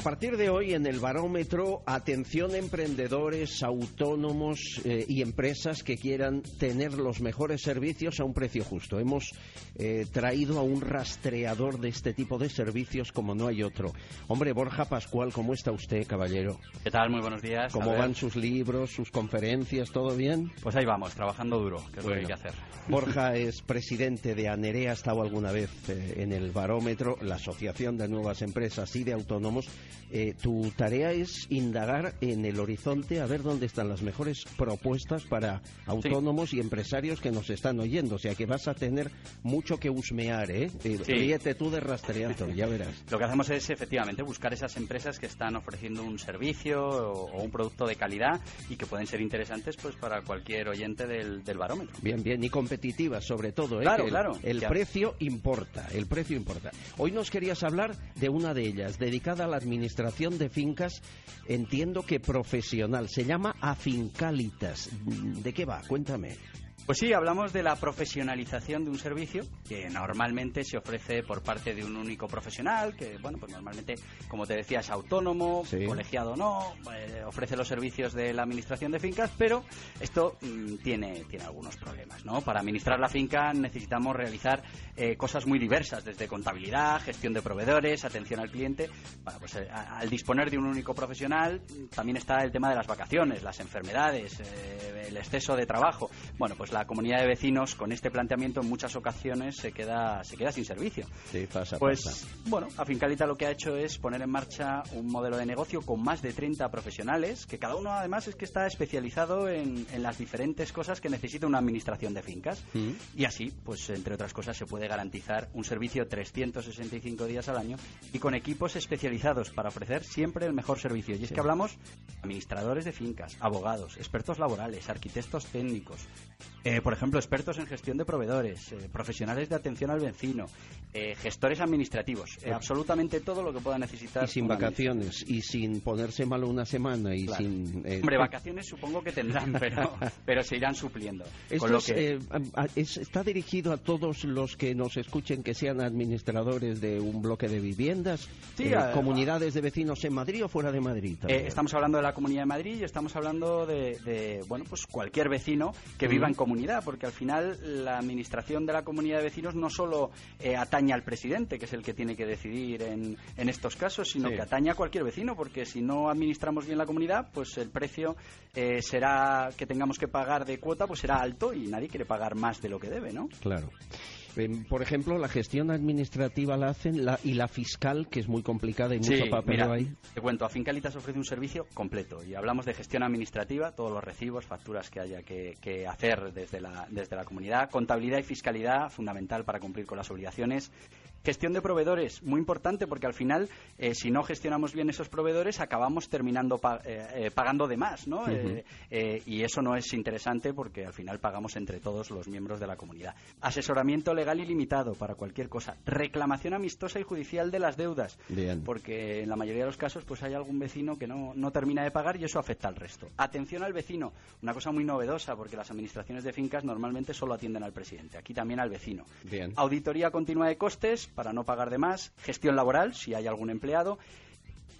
A partir de hoy en el barómetro, atención emprendedores, autónomos eh, y empresas que quieran tener los mejores servicios a un precio justo. Hemos eh, traído a un rastreador de este tipo de servicios como no hay otro. Hombre, Borja Pascual, ¿cómo está usted, caballero? ¿Qué tal? Muy buenos días. ¿Cómo van sus libros, sus conferencias? ¿Todo bien? Pues ahí vamos, trabajando duro, que es lo que hay que hacer. Borja es presidente de ANEREA, ha estado alguna vez eh, en el barómetro, la Asociación de Nuevas Empresas y de Autónomos eh, tu tarea es indagar en el horizonte a ver dónde están las mejores propuestas para autónomos y empresarios que nos están oyendo. O sea que vas a tener mucho que husmear, ¿eh? eh ríete tú de rastreando, ya verás. Lo que hacemos es efectivamente buscar esas empresas que están ofreciendo un servicio o, un producto de calidad y que pueden ser interesantes pues para cualquier oyente del, barómetro. Bien, bien, y competitivas sobre todo, ¿eh? Claro, claro. El, precio importa, el precio importa. Hoy nos querías hablar de una de ellas, dedicada a la administración de fincas, entiendo que profesional. Se llama Afincalitas. ¿De qué va? Cuéntame. Pues sí, hablamos de la profesionalización de un servicio que normalmente se ofrece por parte de un único profesional, que, bueno, pues normalmente, como te decía, es autónomo, colegiado no, eh, ofrece los servicios de la administración de fincas, pero esto mm, tiene, tiene algunos problemas, ¿no? Para administrar la finca necesitamos realizar eh, cosas muy diversas, desde contabilidad, gestión de proveedores, atención al cliente. Bueno, pues eh, al disponer de un único profesional, también está el tema de las vacaciones, las enfermedades, el exceso de trabajo. Bueno, pues la comunidad de vecinos con este planteamiento en muchas ocasiones se queda se queda sin servicio. Sí, pasa, pues bueno, Afincalita lo que ha hecho es poner en marcha un modelo de negocio con más de 30 profesionales, que cada uno además es que está especializado en, las diferentes cosas que necesita una administración de fincas. Mm. Y así, pues entre otras cosas, se puede garantizar un servicio 365 días al año y con equipos especializados para ofrecer siempre el mejor servicio. Y es que hablamos administradores de fincas, abogados, expertos laborales, arquitectos técnicos, eh, por ejemplo, expertos en gestión de proveedores, eh, profesionales de atención al vecino, eh, gestores administrativos, absolutamente todo lo que pueda necesitar. Y sin vacaciones, y sin ponerse malo una semana, y sin... Hombre, vacaciones supongo que tendrán, pero, pero se irán supliendo. Esto ¿Está dirigido a todos los que nos escuchen que sean administradores de un bloque de viviendas? Sí, ¿Comunidades de vecinos en Madrid o fuera de Madrid? estamos hablando de la Comunidad de Madrid y estamos hablando de, bueno, pues cualquier vecino que viva en comunidad, porque al final la administración de la comunidad de vecinos no solo eh, atañe al presidente, que es el que tiene que decidir en, en estos casos, sino que atañe a cualquier vecino, porque si no administramos bien la comunidad, pues el precio eh, será que tengamos que pagar de cuota, pues será alto y nadie quiere pagar más de lo que debe, ¿no? Claro. Em, por ejemplo, la gestión administrativa la hacen la, y la fiscal, que es muy complicada y mucho papel ahí. Te cuento, Afincalitas ofrece un servicio completo y hablamos de gestión administrativa, todos los recibos, facturas que haya que, que hacer desde la, desde la comunidad, contabilidad y fiscalidad, fundamental para cumplir con las obligaciones Gestión de proveedores, muy importante porque al final, eh, si no gestionamos bien esos proveedores, acabamos terminando eh, eh, pagando de más, ¿no? y eso no es interesante porque al final pagamos entre todos los miembros de la comunidad. Asesoramiento legal ilimitado para cualquier cosa. Reclamación amistosa y judicial de las deudas. Porque en la mayoría de los casos pues hay algún vecino que no, no termina de pagar y eso afecta al resto. Atención al vecino, una cosa muy novedosa porque las administraciones de fincas normalmente solo atienden al presidente, aquí también al vecino. Auditoría continua de costes para no pagar de más, gestión laboral, si hay algún empleado.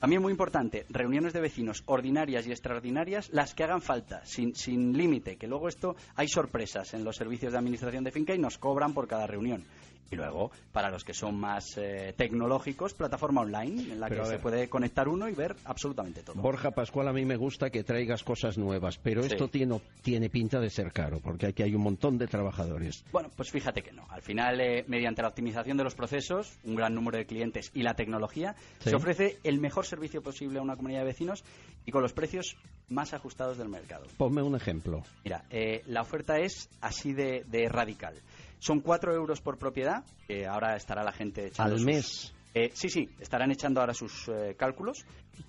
También muy importante, reuniones de vecinos ordinarias y extraordinarias, las que hagan falta, sin, sin límite, que luego esto hay sorpresas en los servicios de administración de finca y nos cobran por cada reunión. Y luego, para los que son más eh, tecnológicos, plataforma online en la que se puede conectar uno y ver absolutamente todo. Borja Pascual, a mí me gusta que traigas cosas nuevas, pero esto tiene, tiene pinta de ser caro, porque aquí hay un montón de trabajadores. Bueno, pues fíjate que no. Al final, eh, mediante la optimización de los procesos, un gran número de clientes y la tecnología, se ofrece el mejor servicio posible a una comunidad de vecinos y con los precios más ajustados del mercado. Ponme un ejemplo. Mira, eh, la oferta es así de radical. Son 4 euros por propiedad, que ahora estará la gente echando Al mes. Eh, sí, sí, estarán echando ahora sus eh, cálculos,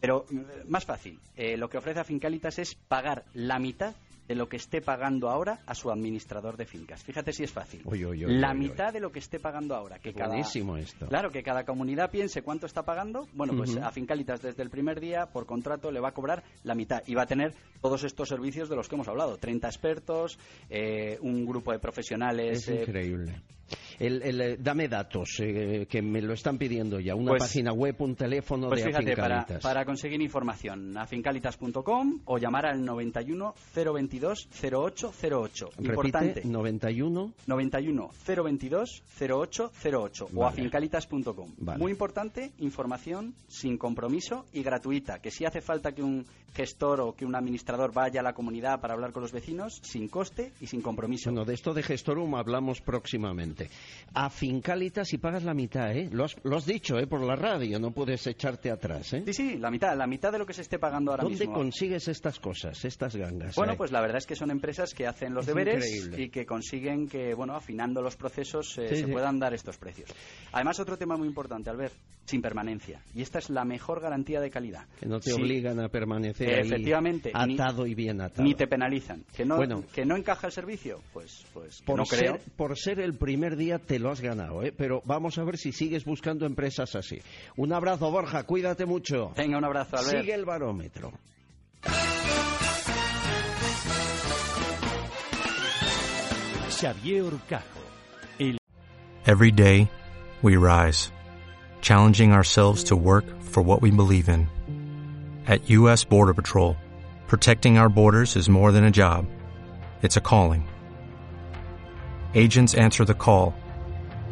pero mm, más fácil. Eh, lo que ofrece a Fincalitas es pagar la mitad de lo que esté pagando ahora a su administrador de fincas. Fíjate si es fácil. Uy, uy, uy, la mitad de lo que esté pagando ahora. Que cada, Buenísimo esto. Claro, que cada comunidad piense cuánto está pagando. Bueno, pues a Fincalitas desde el primer día, por contrato, le va a cobrar la mitad y va a tener todos estos servicios de los que hemos hablado. 30 expertos, eh, un grupo de profesionales. Es eh, increíble. El, el, eh, dame datos, eh, que me lo están pidiendo ya. Una Pues- página web, un teléfono Pues de fíjate, para, Afincalitas. para conseguir información, a fincalitas.com o llamar al 91 022 0808. Repite, Importante. 91. 91 022 0808 o a Vale. fincalitas.com. Vale. Muy importante, información sin compromiso y gratuita. Que si hace falta que un gestor o que un administrador vaya a la comunidad para hablar con los vecinos, sin coste y sin compromiso. Bueno, de esto de Gestorum hablamos próximamente. A Fincalitas y pagas la mitad, ¿eh? Lo has, lo has dicho, ¿eh? Por la radio, no puedes echarte atrás, ¿eh? Sí, sí, la mitad, la mitad de lo que se esté pagando ahora ¿Dónde mismo. consigues estas cosas, estas gangas? Bueno, eh? pues la verdad es que son empresas que hacen los Es deberes increíble. y que consiguen que, bueno, afinando los procesos eh, Sí, se sí. puedan dar estos precios. Además, otro tema muy importante, Albert, sin permanencia. Y esta es la mejor garantía de calidad. Que no te Sí, obligan a permanecer ahí Efectivamente, ni- atado y bien atado. Ni te penalizan. Que no, Bueno. que no encaja el servicio, pues, pues por, no creo. ser, por ser el primer día te lo has ganado, ¿eh? Pero vamos a ver si sigues buscando empresas así. Un abrazo, Borja, cuídate mucho. Venga, un abrazo, Albert. Sigue el barómetro. Xavier Urcajo, el Every day, we rise, challenging ourselves to work for what we believe in. At U.S. Border Patrol, protecting our borders is more than a job, it's a calling. Agents answer the call,